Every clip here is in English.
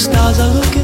Stars are looking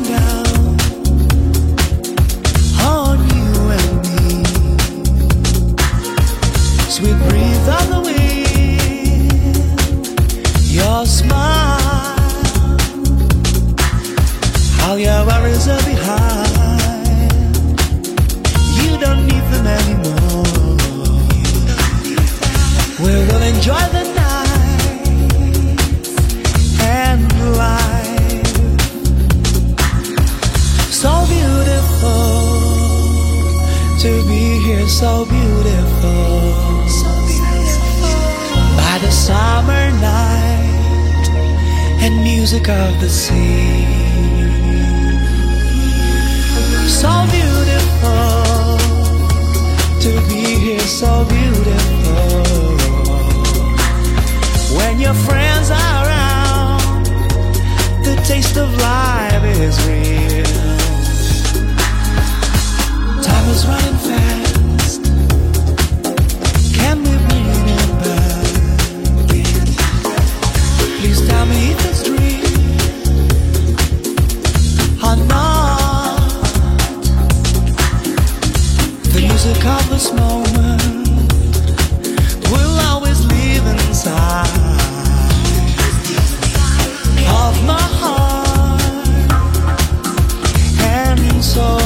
So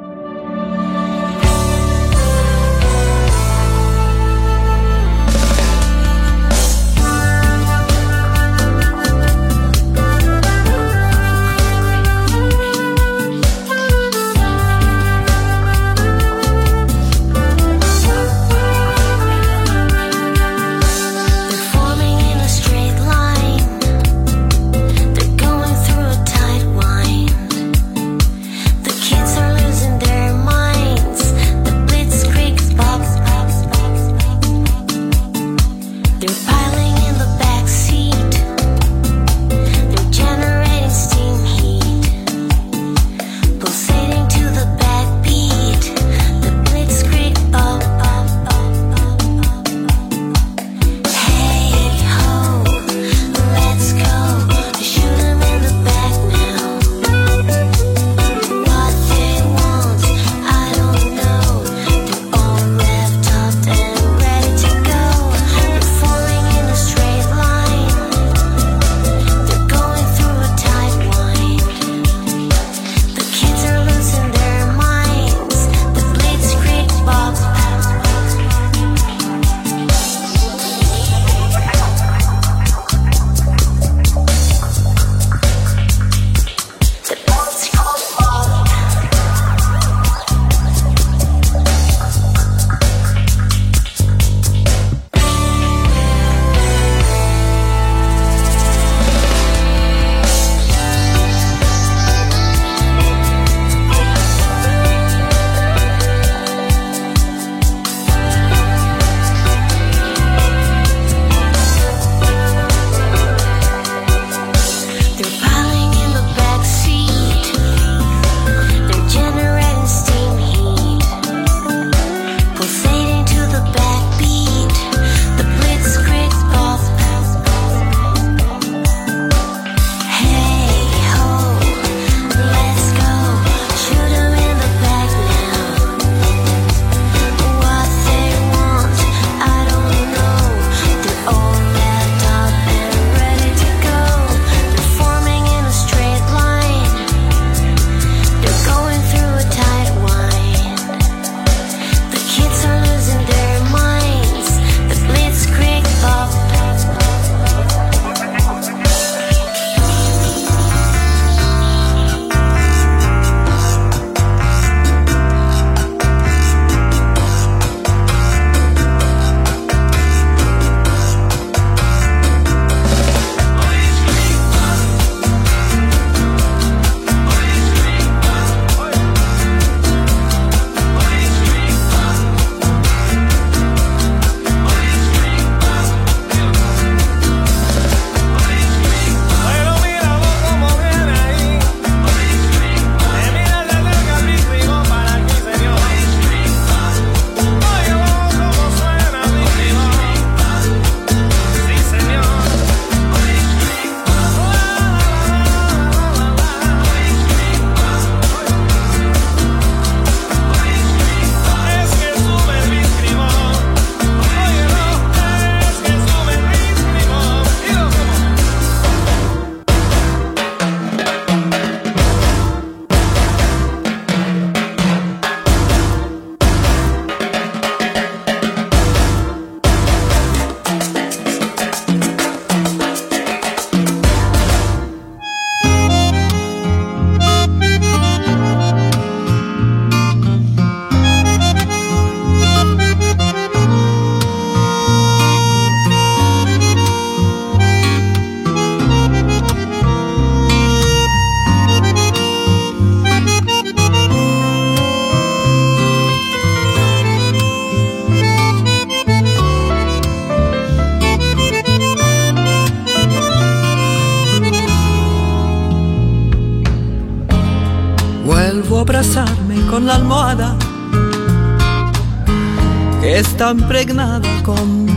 Está impregnada con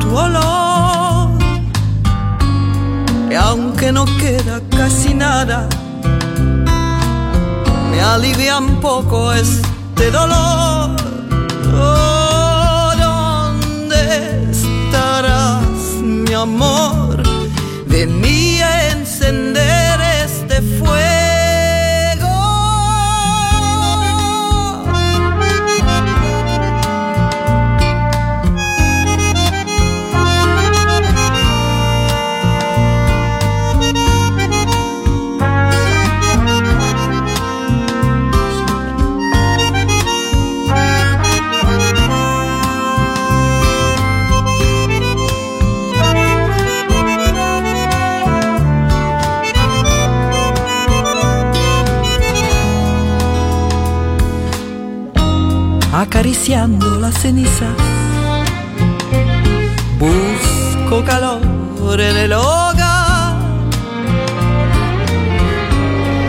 tu olor. Y aunque no queda casi nada, me alivia un poco este dolor. Oh, ¿Dónde estarás, mi amor? encender acariciando la ceniza. Busco calor en el hogar.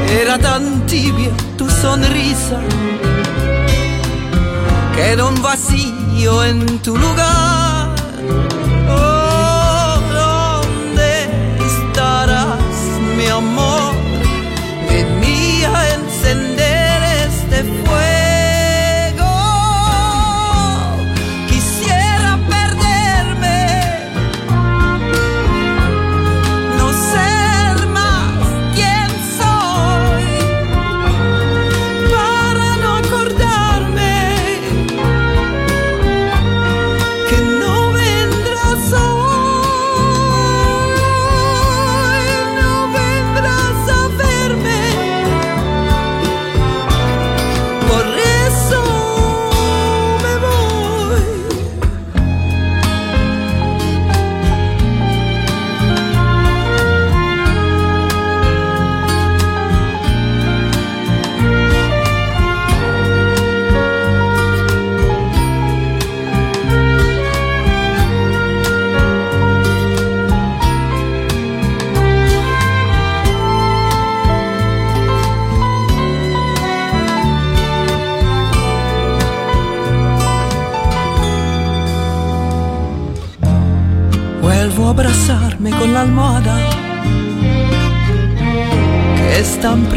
Era tan tibia tu sonrisa queda un vacío en tu lugar.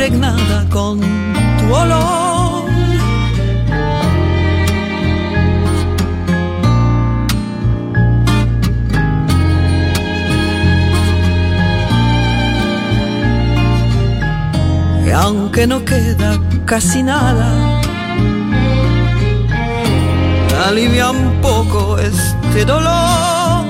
Impregnada con tu olor. Y aunque no queda casi nada, alivia un poco este dolor.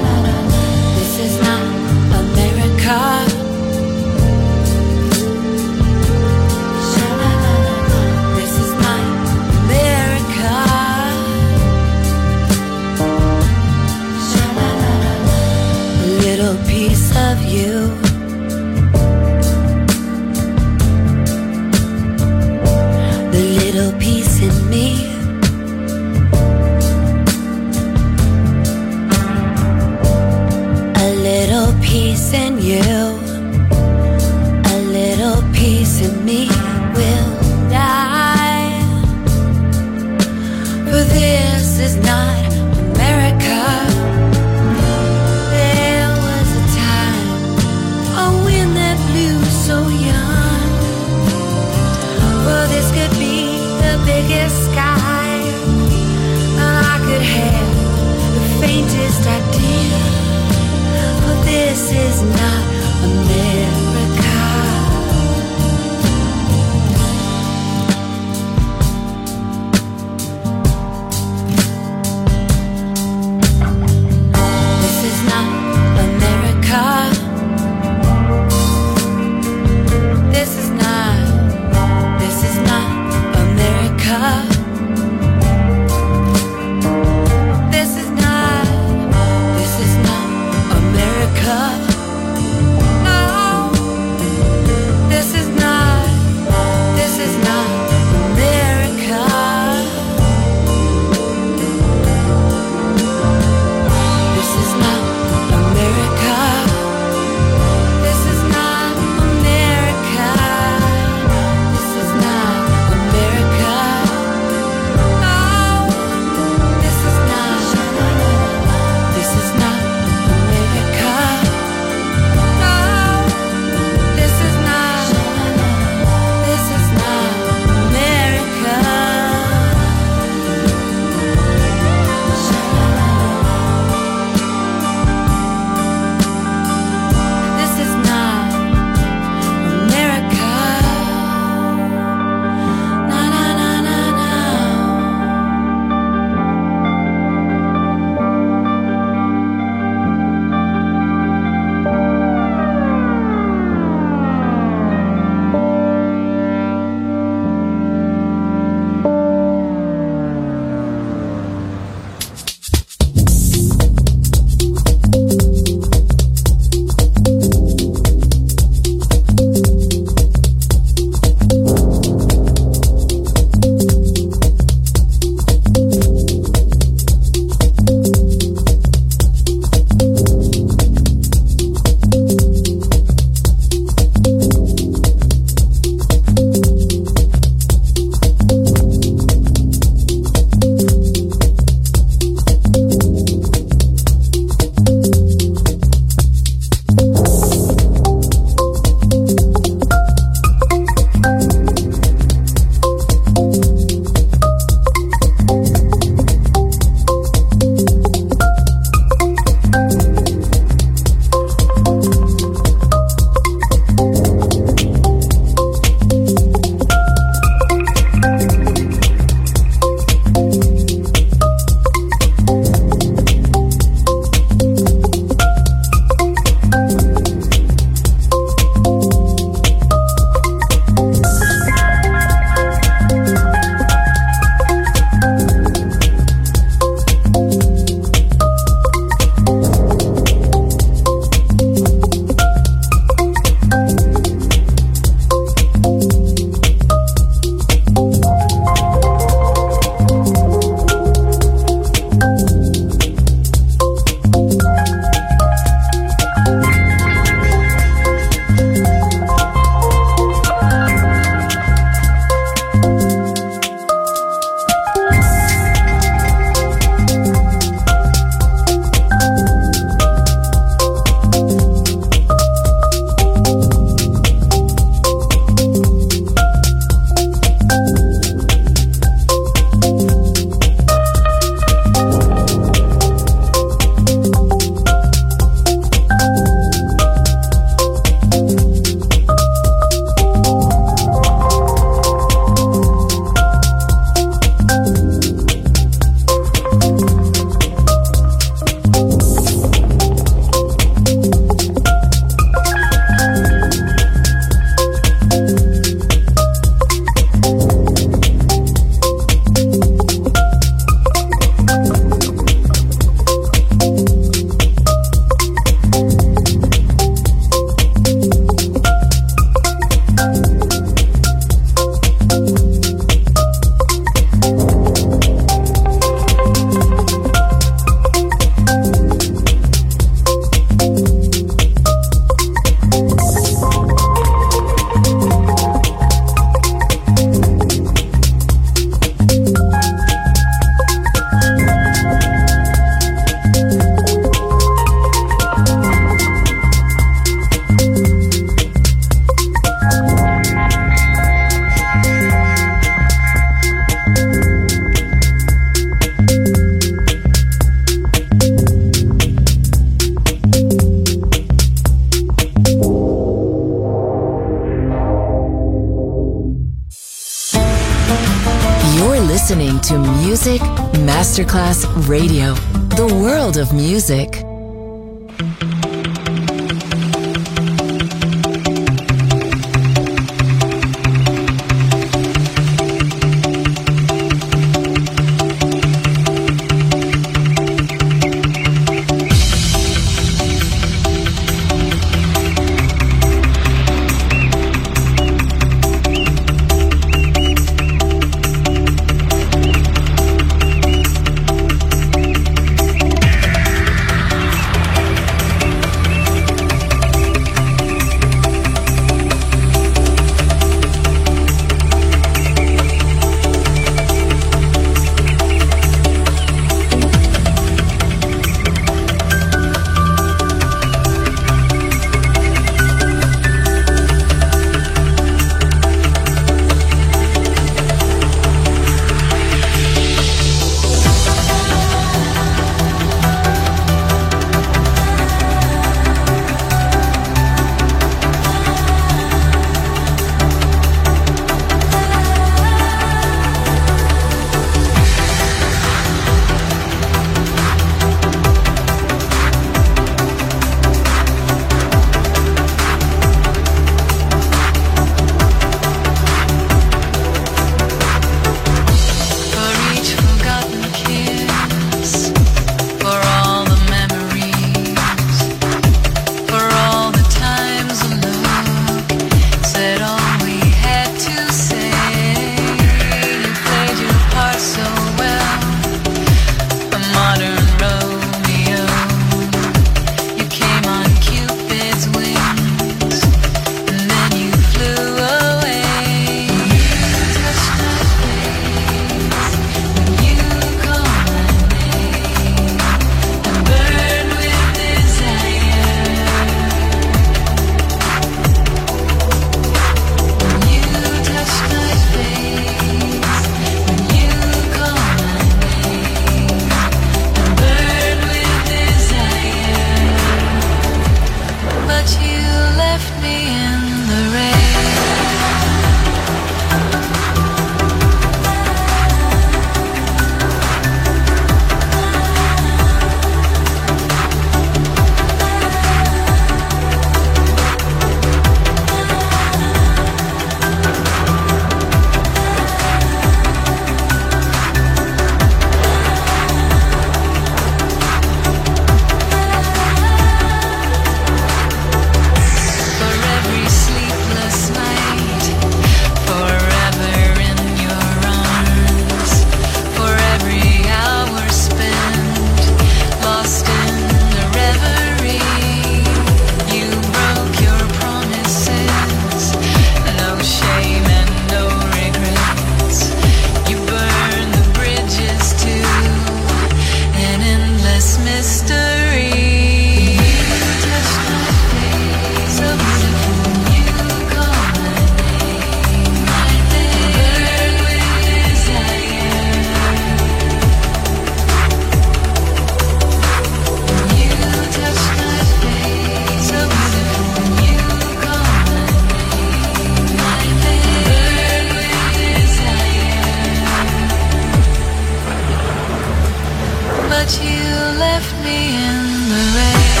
but you left me in the rain.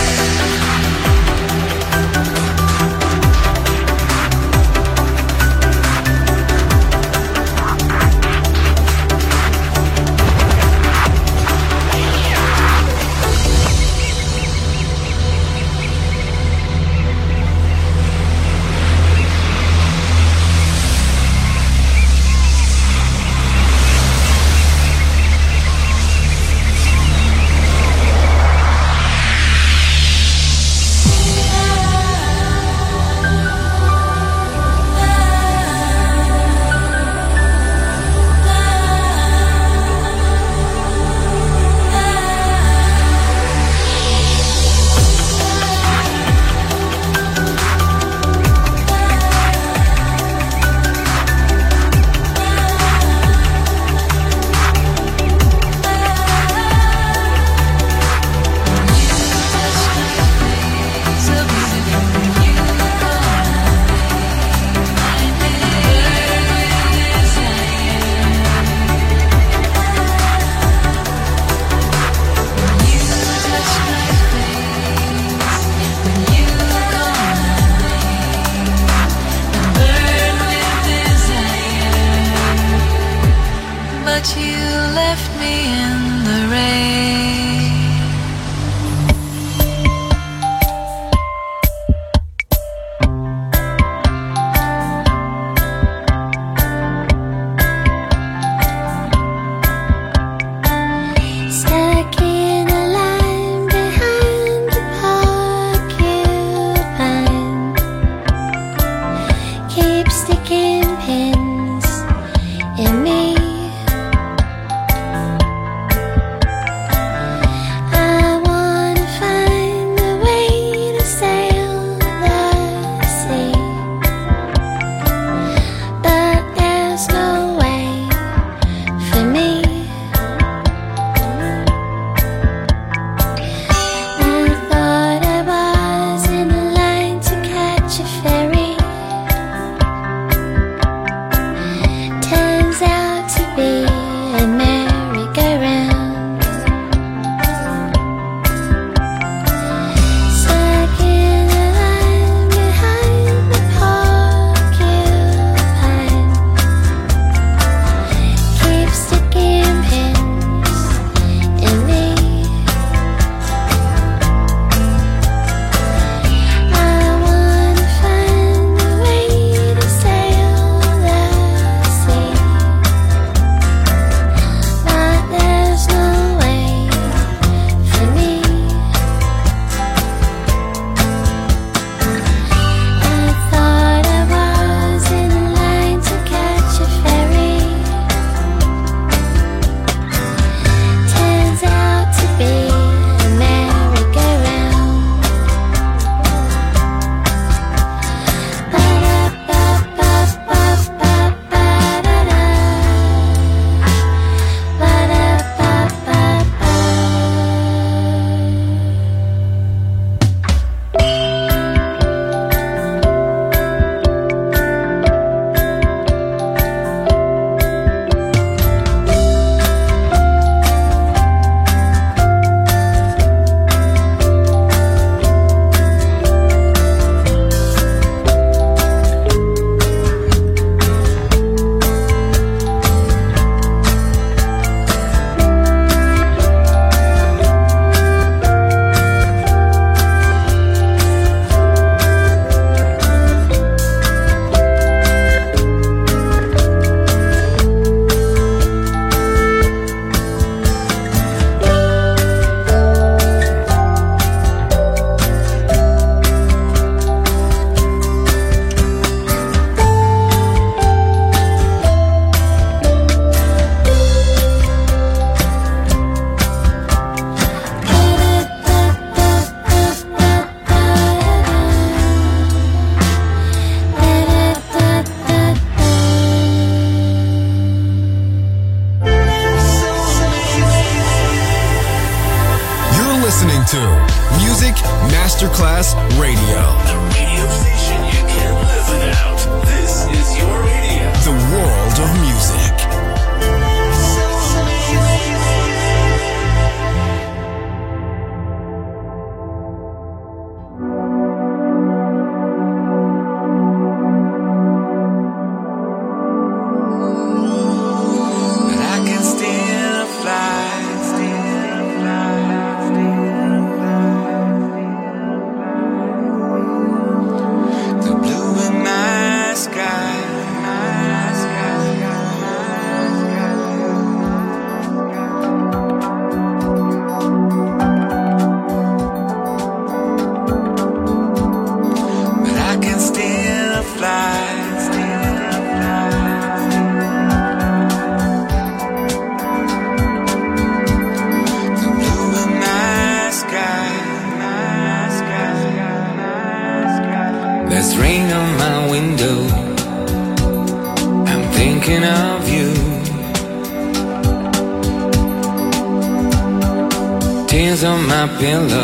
On my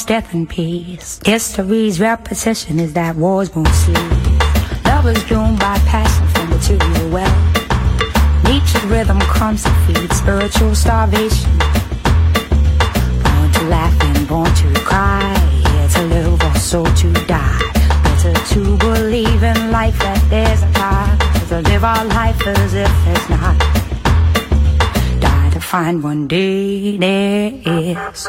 death and peace. History's repetition is that wars won't cease. Love is doomed by passion from material wealth. Nature's rhythm comes to feed spiritual starvation. Born to laugh and born to cry. Here to live or so to die. Better to believe in life that there's a God. To live our life as if there's not. Die to find one day there is.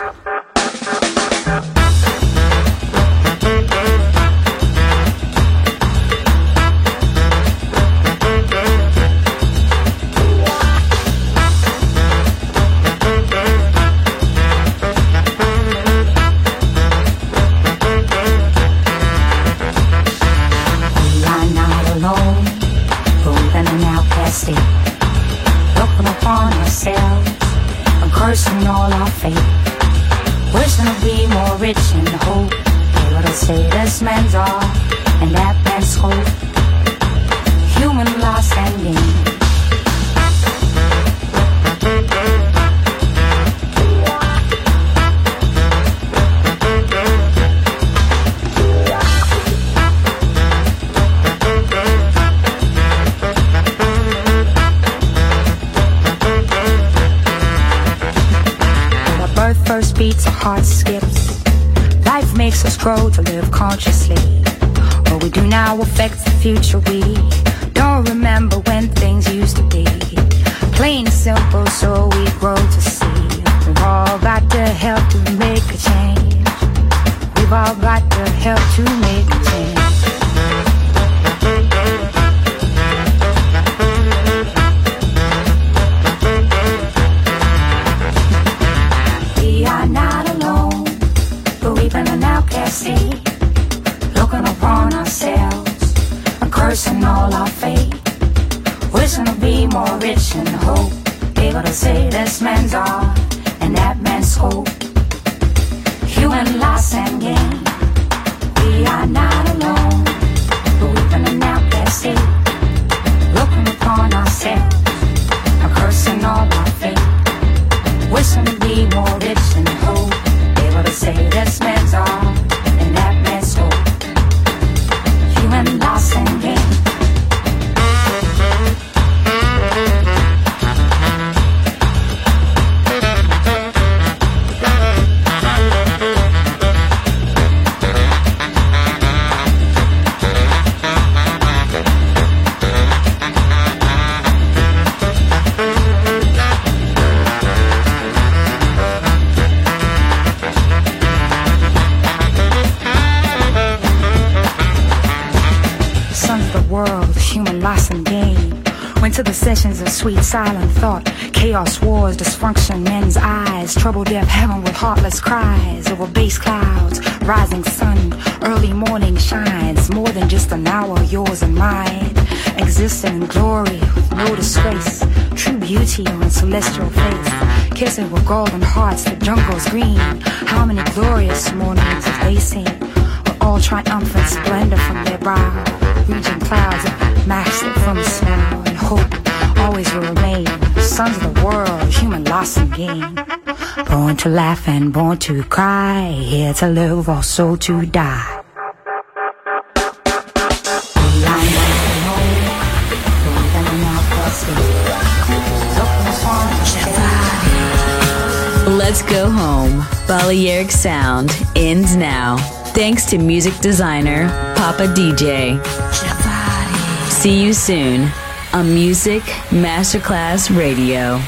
Grow to live consciously. What we do now affects the future we silent thought. Chaos, wars, dysfunction, men's eyes. Trouble, death, heaven with heartless cries. Over base clouds, rising sun, early morning shines. More than just an hour, yours and mine. Existing in glory with no disgrace. True beauty on celestial face. Kissing with golden hearts, the jungle's green. How many glorious mornings have they seen? With all triumphant splendor from their brow. Reaching clouds of master from the snow and hope always will remain. Sons of the world, human loss and gain. Born to laugh and born to cry. Here to live, also to die. Let's go home. Balearic Sound ends now. Thanks to music designer Papa DJ. See you soon on Music Masterclass Radio.